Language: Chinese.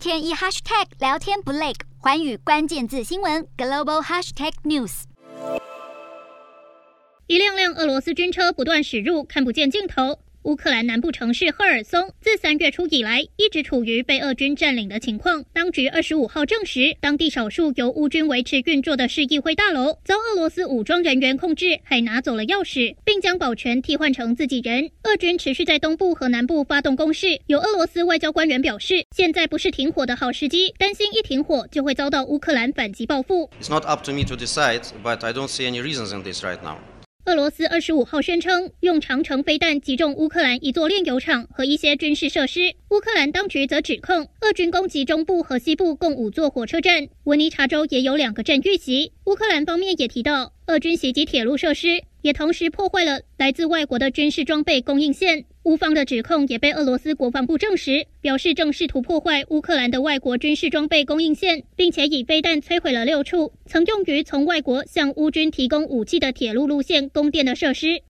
天一 hashtag 聊天不累，环宇关键字新闻 global hashtag news。一辆辆俄罗斯军车不断驶入，看不见尽头。乌克兰南部城市赫尔松自三月初以来一直处于被俄军占领的情况。当局二十五号证实，当地少数由乌军维持运作的市议会大楼遭俄罗斯武装人员控制，还拿走了钥匙，并将保全替换成自己人。俄军持续在东部和南部发动攻势。有俄罗斯外交官员表示，现在不是停火的好时机，担心一停火就会遭到乌克兰反击报复。It's not up to me to decide, but I don't see any reasons in this right now. 俄罗斯二十五号声称，用长城飞弹击中乌克兰一座炼油厂和一些军事设施。乌克兰当局则指控，俄军攻击中部和西部共五座火车站，文尼察州也有两个镇遇袭。乌克兰方面也提到，俄军袭击铁路设施，也同时破坏了来自外国的军事装备供应线。乌方的指控也被俄罗斯国防部证实，表示正试图破坏乌克兰的外国军事装备供应线，并且以飞弹摧毁了六处曾用于从外国向乌军提供武器的铁路路线供电的设施。